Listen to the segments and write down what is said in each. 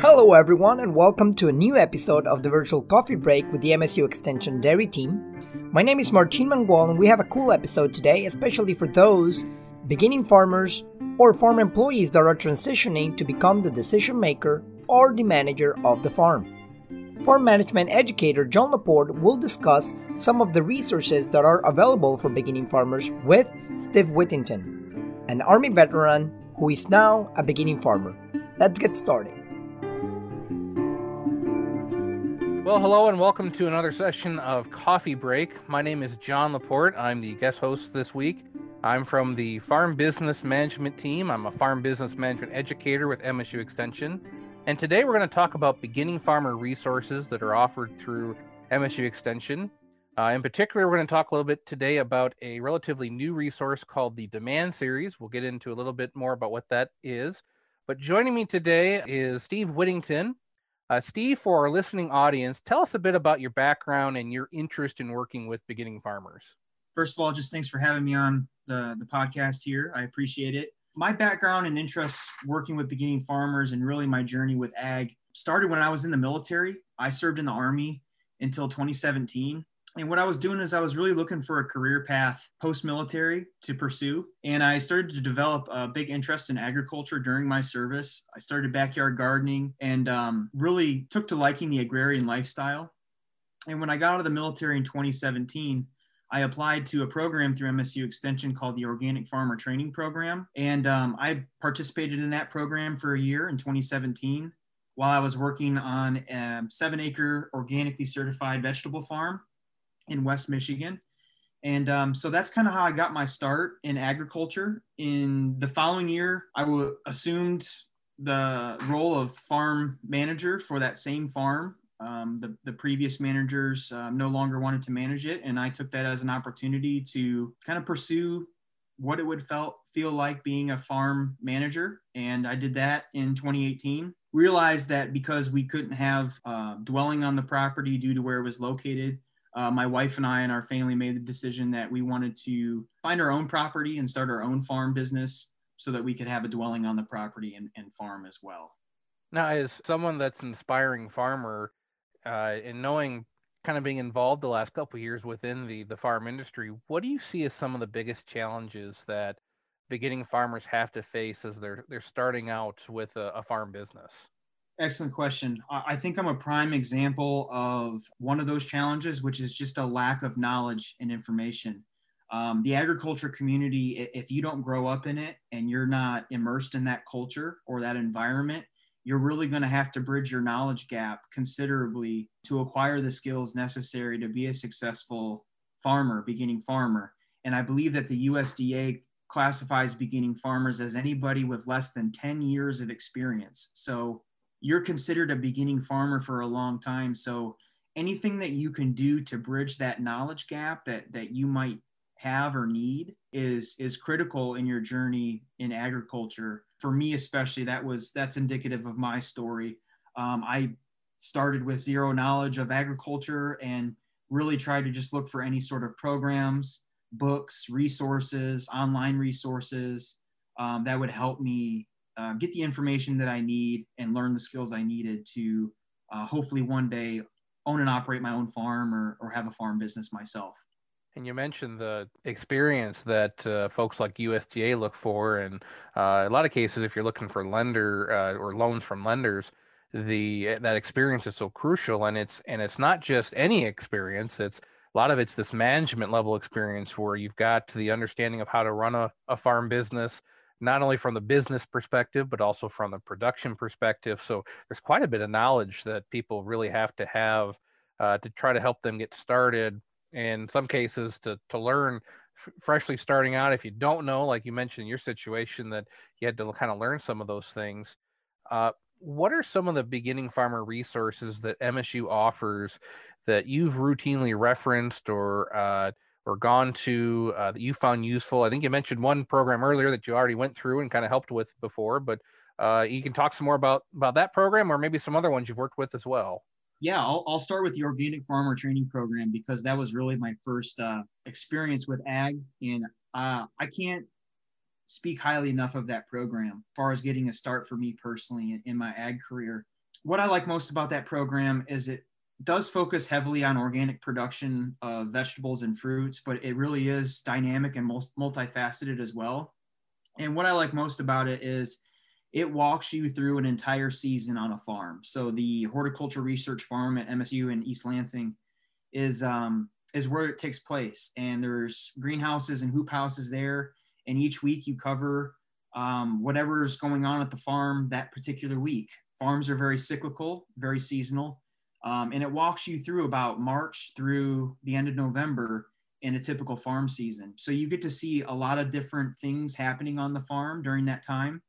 Hello, everyone, and welcome to a new episode of the virtual coffee break with the MSU Extension Dairy team. My name is Martin Mangual, and we have a cool episode today, especially for those beginning farmers or farm employees that are transitioning to become the decision maker or the manager of the farm. Farm management educator John Laporte will discuss some of the resources that are available for beginning farmers with Steve Whittington, an Army veteran who is now a beginning farmer. Let's get started. Well, hello and welcome to another session of Coffee Break. My name is John Laporte. I'm the guest host this week. I'm from the Farm Business Management team. I'm a farm business management educator with MSU Extension. And today we're going to talk about beginning farmer resources that are offered through MSU Extension. Uh, in particular, we're going to talk a little bit today about a relatively new resource called the Demand Series. We'll get into a little bit more about what that is. But joining me today is Steve Whittington. Uh, Steve, for our listening audience, tell us a bit about your background and your interest in working with beginning farmers. First of all, just thanks for having me on the, the podcast here. I appreciate it. My background and interests working with beginning farmers and really my journey with ag started when I was in the military. I served in the Army until 2017 and what I was doing is I was really looking for a career path post military to pursue. And I started to develop a big interest in agriculture during my service. I started backyard gardening and um, really took to liking the agrarian lifestyle. And when I got out of the military in 2017, I applied to a program through MSU Extension called the Organic Farmer Training Program. And um, I participated in that program for a year in 2017 while I was working on a seven acre organically certified vegetable farm in West Michigan. And um, so that's kind of how I got my start in agriculture. In the following year, I w- assumed the role of farm manager for that same farm. Um, the, the previous managers uh, no longer wanted to manage it, and I took that as an opportunity to kind of pursue what it would felt feel like being a farm manager. And I did that in 2018. Realized that because we couldn't have uh, dwelling on the property due to where it was located, uh, my wife and I and our family made the decision that we wanted to find our own property and start our own farm business so that we could have a dwelling on the property and, and farm as well. Now, as someone that's an aspiring farmer, uh, and knowing kind of being involved the last couple years within the the farm industry, what do you see as some of the biggest challenges that beginning farmers have to face as they're they're starting out with a, a farm business? Excellent question. I think I'm a prime example of one of those challenges, which is just a lack of knowledge and information. Um, the agriculture community, if you don't grow up in it and you're not immersed in that culture or that environment, you're really going to have to bridge your knowledge gap considerably to acquire the skills necessary to be a successful farmer, beginning farmer. And I believe that the USDA classifies beginning farmers as anybody with less than 10 years of experience. So you're considered a beginning farmer for a long time. So anything that you can do to bridge that knowledge gap that that you might have or need is is critical in your journey in agriculture. For me, especially, that was that's indicative of my story. Um, I started with zero knowledge of agriculture and really tried to just look for any sort of programs, books, resources, online resources um, that would help me uh, get the information that I need and learn the skills I needed to uh, hopefully one day own and operate my own farm or, or have a farm business myself. And you mentioned the experience that uh, folks like USDA look for, and uh, a lot of cases, if you're looking for lender uh, or loans from lenders, the that experience is so crucial. And it's and it's not just any experience; it's a lot of it's this management level experience where you've got the understanding of how to run a, a farm business, not only from the business perspective, but also from the production perspective. So there's quite a bit of knowledge that people really have to have uh, to try to help them get started. In some cases, to to learn freshly starting out, if you don't know, like you mentioned your situation, that you had to kind of learn some of those things. Uh, what are some of the beginning farmer resources that MSU offers that you've routinely referenced or uh, or gone to uh, that you found useful? I think you mentioned one program earlier that you already went through and kind of helped with before, but uh, you can talk some more about about that program or maybe some other ones you've worked with as well. Yeah, I'll, I'll start with the organic farmer training program because that was really my first uh, experience with ag, and uh, I can't speak highly enough of that program as far as getting a start for me personally in, in my ag career. What I like most about that program is it does focus heavily on organic production of vegetables and fruits, but it really is dynamic and multifaceted as well. And what I like most about it is it walks you through an entire season on a farm. So the horticulture research farm at MSU in East Lansing is um, is where it takes place, and there's greenhouses and hoop houses there. And each week you cover um, whatever is going on at the farm that particular week. Farms are very cyclical, very seasonal, um, and it walks you through about March through the end of November in a typical farm season. So you get to see a lot of different things happening on the farm during that time.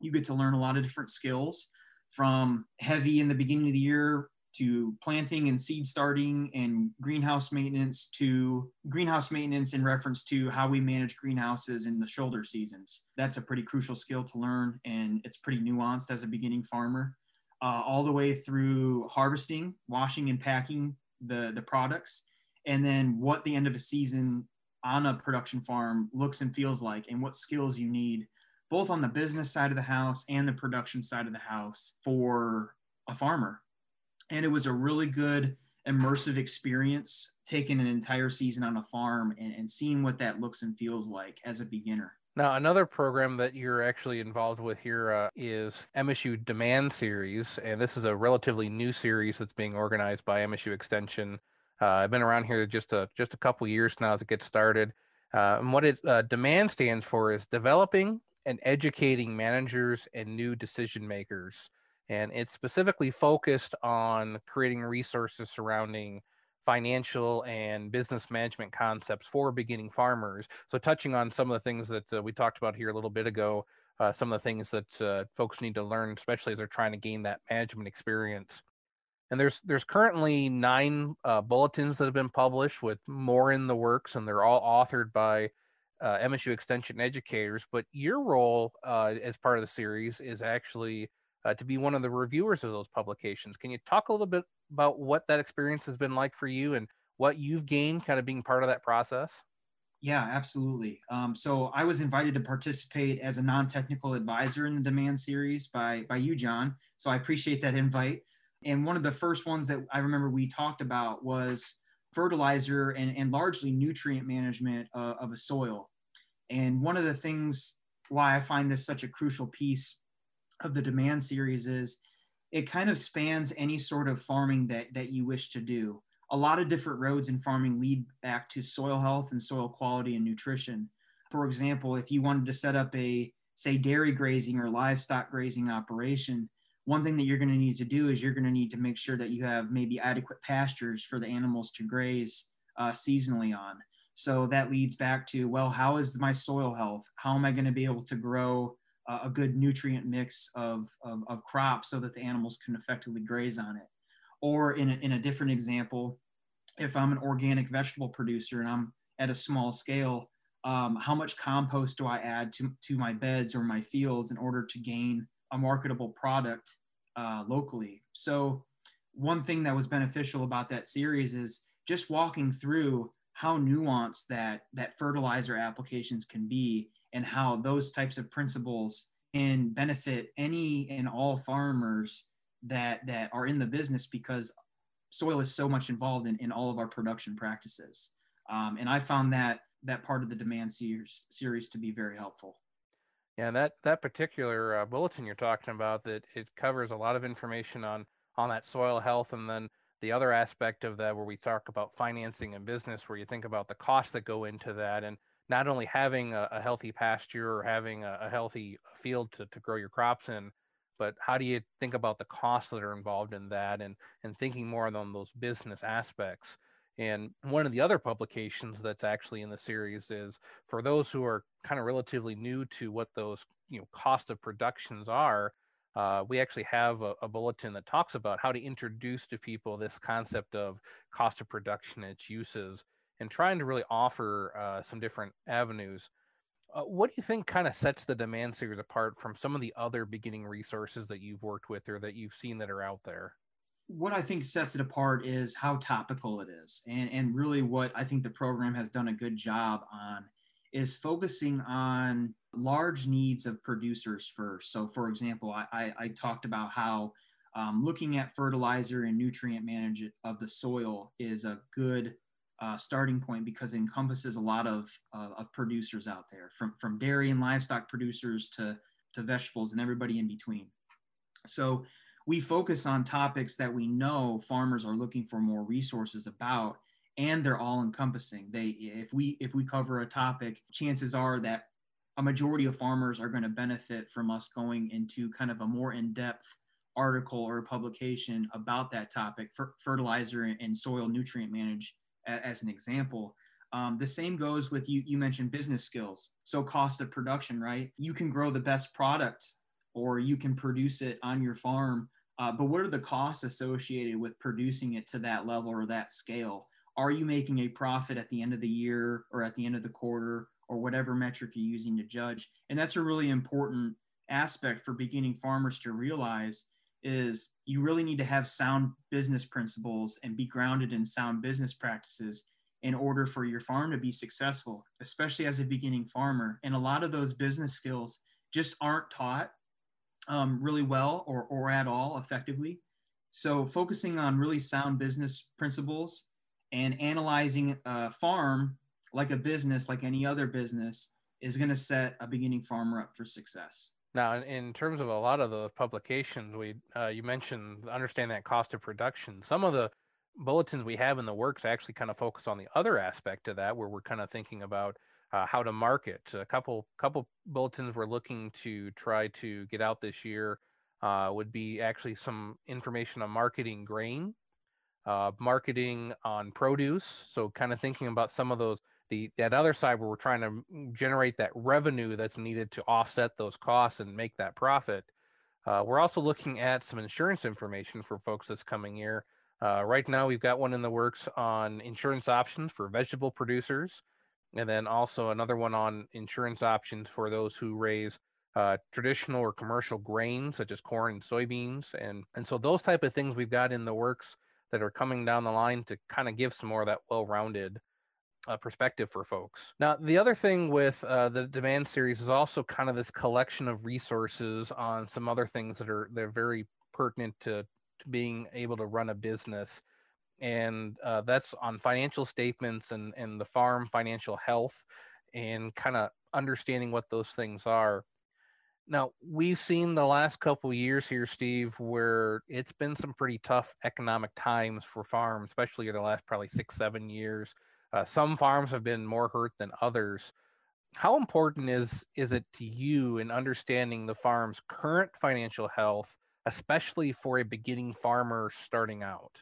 You get to learn a lot of different skills from heavy in the beginning of the year to planting and seed starting and greenhouse maintenance to greenhouse maintenance in reference to how we manage greenhouses in the shoulder seasons. That's a pretty crucial skill to learn and it's pretty nuanced as a beginning farmer. Uh, all the way through harvesting, washing and packing the, the products, and then what the end of a season on a production farm looks and feels like and what skills you need both on the business side of the house and the production side of the house for a farmer and it was a really good immersive experience taking an entire season on a farm and, and seeing what that looks and feels like as a beginner. Now, another program that you're actually involved with here uh, is MSU Demand Series, and this is a relatively new series that's being organized by MSU Extension. Uh, I've been around here just a just a couple years now as it gets started. Uh, and what it uh, demand stands for is developing and educating managers and new decision makers and it's specifically focused on creating resources surrounding financial and business management concepts for beginning farmers. So, touching on some of the things that uh, we talked about here a little bit ago, uh, some of the things that uh, folks need to learn, especially as they're trying to gain that management experience. And there's there's currently nine uh, bulletins that have been published, with more in the works, and they're all authored by uh, MSU Extension educators. But your role uh, as part of the series is actually uh, to be one of the reviewers of those publications. Can you talk a little bit about what that experience has been like for you and what you've gained kind of being part of that process? Yeah, absolutely. Um, so I was invited to participate as a non-technical advisor in the demand series by by you, John. So I appreciate that invite. And one of the first ones that I remember we talked about was fertilizer and, and largely nutrient management uh, of a soil. And one of the things why I find this such a crucial piece of the demand series is it kind of spans any sort of farming that, that you wish to do. A lot of different roads in farming lead back to soil health and soil quality and nutrition. For example, if you wanted to set up a, say, dairy grazing or livestock grazing operation, one thing that you're going to need to do is you're going to need to make sure that you have maybe adequate pastures for the animals to graze uh, seasonally on. So that leads back to, well, how is my soil health? How am I going to be able to grow a good nutrient mix of, of, of, crops so that the animals can effectively graze on it. Or in a, in a different example, if I'm an organic vegetable producer and I'm at a small scale, um, how much compost do I add to, to my beds or my fields in order to gain a marketable product uh, locally? So one thing that was beneficial about that series is just walking through how nuanced that that fertilizer applications can be and how those types of principles can benefit any and all farmers that that are in the business because soil is so much involved in, in all of our production practices um, and i found that that part of the demand series series to be very helpful yeah that that particular uh, bulletin you're talking about that it covers a lot of information on on that soil health and then the other aspect of that where we talk about financing and business where you think about the costs that go into that and not only having a, a healthy pasture or having a, a, healthy field to, to grow your crops in, but how do you think about the costs that are involved in that and, and thinking more on those business aspects? And one of the other publications that's actually in the series is for those who are kind of relatively new to what those you know cost of productions are. Uh, we actually have a, a, bulletin that talks about how to introduce to people this concept of cost of production its uses and trying to really offer uh, some different avenues. Uh, what do you think kind of sets the demand series apart from some of the other beginning resources that you've worked with or that you've seen that are out there? What I think sets it apart is how topical it is, and, and really what I think the program has done a good job on is focusing on large needs of producers first. So, for example, I, I, I talked about how um, looking at fertilizer and nutrient management of the soil is a good uh, starting point because it encompasses a lot of, uh, of producers out there, from, from dairy and livestock producers to, to vegetables and everybody in between. So, we focus on topics that we know farmers are looking for more resources about and they're all encompassing they if we if we cover a topic chances are that a majority of farmers are going to benefit from us going into kind of a more in-depth article or publication about that topic fertilizer and soil nutrient manage as an example. Um, the same goes with you you mentioned business skills. So cost of production right? You can grow the best product or you can produce it on your farm uh, but what are the costs associated with producing it to that level or that scale? Are you making a profit at the end of the year or at the end of the quarter or whatever metric you're using to judge? And that's a really important aspect for beginning farmers to realize is you really need to have sound business principles and be grounded in sound business practices in order for your farm to be successful, especially as a beginning farmer. And a lot of those business skills just aren't taught um, really well or, or at all effectively. So focusing on really sound business principles and analyzing a farm like a business, like any other business, is going to set a beginning farmer up for success. Now, in terms of a lot of the publications, we uh, you mentioned understand that cost of production. Some of the bulletins we have in the works actually kind of focus on the other aspect of that, where we're kind of thinking about uh, how to market. A couple couple bulletins we're looking to try to get out this year uh, would be actually some information on marketing grain, uh, marketing on produce. So kind of thinking about some of those the that other side where we're trying to generate that revenue that's needed to offset those costs and make that profit. Uh, we're also looking at some insurance information for folks this coming year. Uh, right now, we've got one in the works on insurance options for vegetable producers and then also another one on insurance options for those who raise uh, traditional or commercial grains such as corn and soybeans and and so those type of things we've got in the works that are coming down the line to kind of give some more of that well-rounded uh, perspective for folks. Now the other thing with uh, the demand series is also kind of this collection of resources on some other things that are they're very pertinent to, to being able to run a business. And uh, that's on financial statements and and the farm financial health and kind of understanding what those things are now we've seen the last couple years here steve where it's been some pretty tough economic times for farms especially in the last probably six seven years uh, some farms have been more hurt than others how important is is it to you in understanding the farm's current financial health especially for a beginning farmer starting out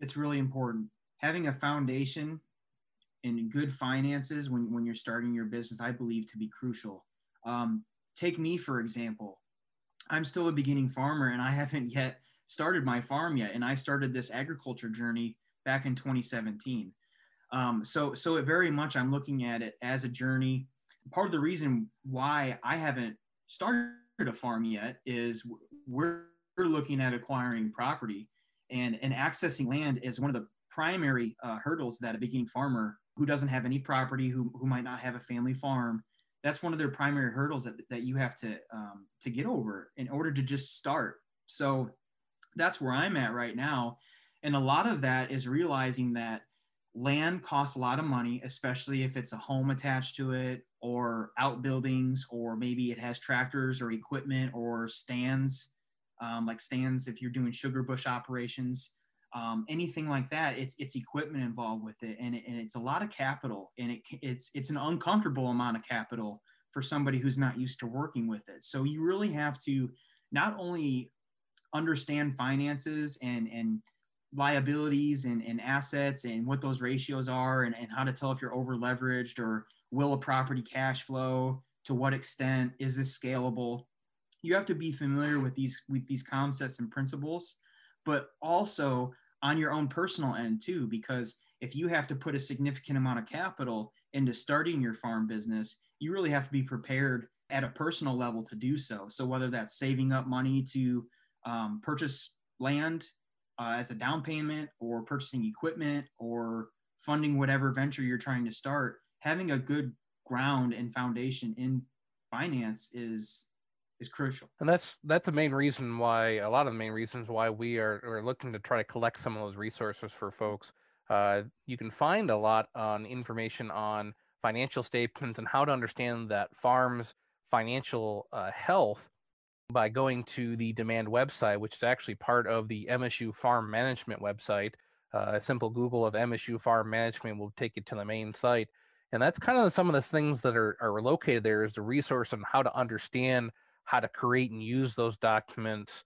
it's really important. Having a foundation and good finances when, when you're starting your business, I believe to be crucial. Um, take me, for example. I'm still a beginning farmer and I haven't yet started my farm yet. And I started this agriculture journey back in 2017. Um, so, so it very much, I'm looking at it as a journey. Part of the reason why I haven't started a farm yet is we're, looking at acquiring property and and accessing land is one of the primary uh, hurdles that a beginning farmer who doesn't have any property who, who might not have a family farm that's one of their primary hurdles that, that you have to um, to get over in order to just start. So that's where i'm at right now. And a lot of that is realizing that land costs a lot of money especially if it's a home attached to it or outbuildings or maybe it has tractors or equipment or stands um, like stands if you're doing sugar bush operations, um, anything like that. It's it's equipment involved with it, and, it, and it's a lot of capital, and it, it's it's an uncomfortable amount of capital for somebody who's not used to working with it. So you really have to not only understand finances and and liabilities and, and assets and what those ratios are and, and how to tell if you're over leveraged or will a property cash flow to what extent is this scalable you have to be familiar with these with these concepts and principles but also on your own personal end too because if you have to put a significant amount of capital into starting your farm business you really have to be prepared at a personal level to do so. So whether that's saving up money to um, purchase land uh, as a down payment or purchasing equipment or funding whatever venture you're trying to start having a good ground and foundation in finance is is crucial. And that's that's the main reason why a lot of the main reasons why we are, are looking to try to collect some of those resources for folks. Uh, you can find a lot on information on financial statements and how to understand that farm's financial uh, health by going to the demand website, which is actually part of the MSU Farm Management website. Uh, a simple Google of MSU Farm Management will take you to the main site. And that's kind of some of the things that are, are located there is the resource on how to understand how to create and use those documents,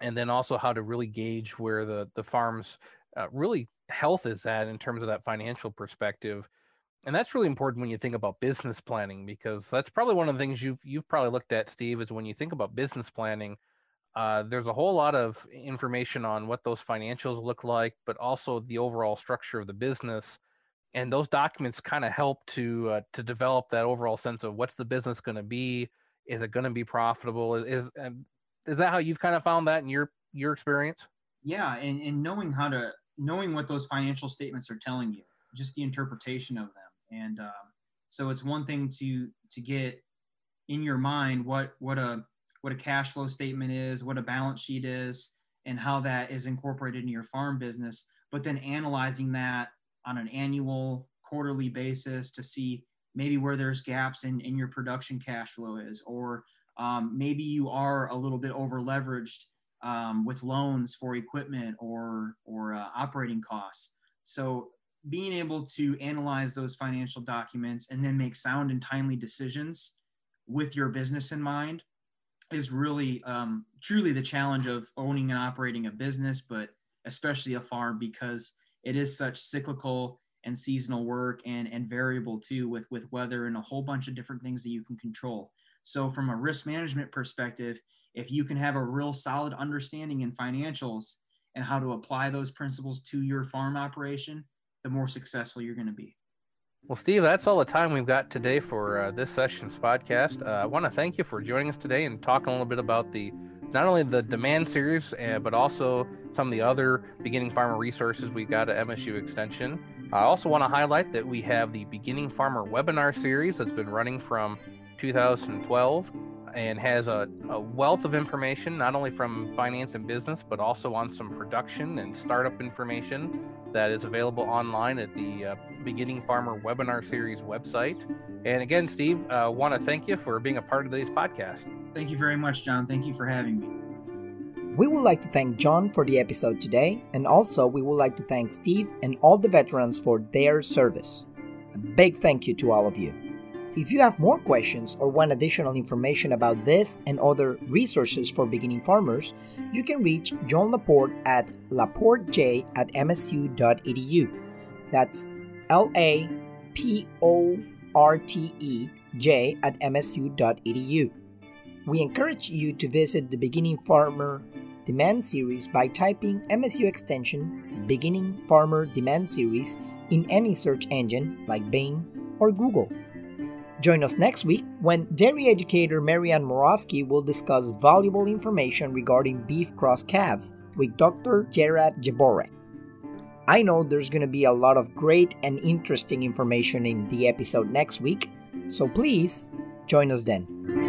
and then also how to really gauge where the, the farm's uh, really health is at in terms of that financial perspective and that's really important when you think about business planning because that's probably one of the things you've you've probably looked at, Steve, is when you think about business planning. Uh, there's a whole lot of information on what those financials look like, but also the overall structure of the business, and those documents kind of help to uh, to develop that overall sense of what's the business going to be. Is it going to be profitable? Is is that how you've kind of found that in your your experience? Yeah, and and knowing how to knowing what those financial statements are telling you, just the interpretation of them and um, so it's one thing to to get in your mind what what a what a cash flow statement is what a balance sheet is and how that is incorporated in your farm business but then analyzing that on an annual quarterly basis to see maybe where there's gaps in, in your production cash flow is or um, maybe you are a little bit over leveraged um, with loans for equipment or or uh, operating costs. So being able to analyze those financial documents and then make sound and timely decisions with your business in mind is really um, truly the challenge of owning and operating a business, but especially a farm because it is such cyclical and seasonal work and, and variable too with, with weather and a whole bunch of different things that you can control. So from a risk management perspective, if you can have a real solid understanding in financials and how to apply those principles to your farm operation, the more successful you're going to be. Well, Steve, that's all the time we've got today for uh, this session's podcast. Uh, I want to thank you for joining us today and talking a little bit about the not only the demand series, uh, but also some of the other beginning farmer resources we've got at MSU Extension. I also want to highlight that we have the Beginning Farmer webinar series that's been running from 2012 and has a, a, wealth of information, not only from finance and business, but also on some production and startup information that is available online at the uh, Beginning Farmer Webinar Series website. And again, Steve, I uh, want to thank you for being a part of today's podcast. Thank you very much, John. Thank you for having me. We would like to thank John for the episode today, and also we would like to thank Steve and all the veterans for their service. A big thank you to all of you. If you have more questions or want additional information about this and other resources for beginning farmers, you can reach John Laporte at laportej at msu.edu. That's L A P O R T E J at msu.edu. We encourage you to visit the Beginning Farmer Demand Series by typing MSU extension Beginning Farmer Demand Series in any search engine like Bing or Google. Join us next week when dairy educator Marianne Morosky will discuss valuable information regarding beef cross calves with Dr. Jerad Jaborek. I know there's going to be a lot of great and interesting information in the episode next week, so please join us then.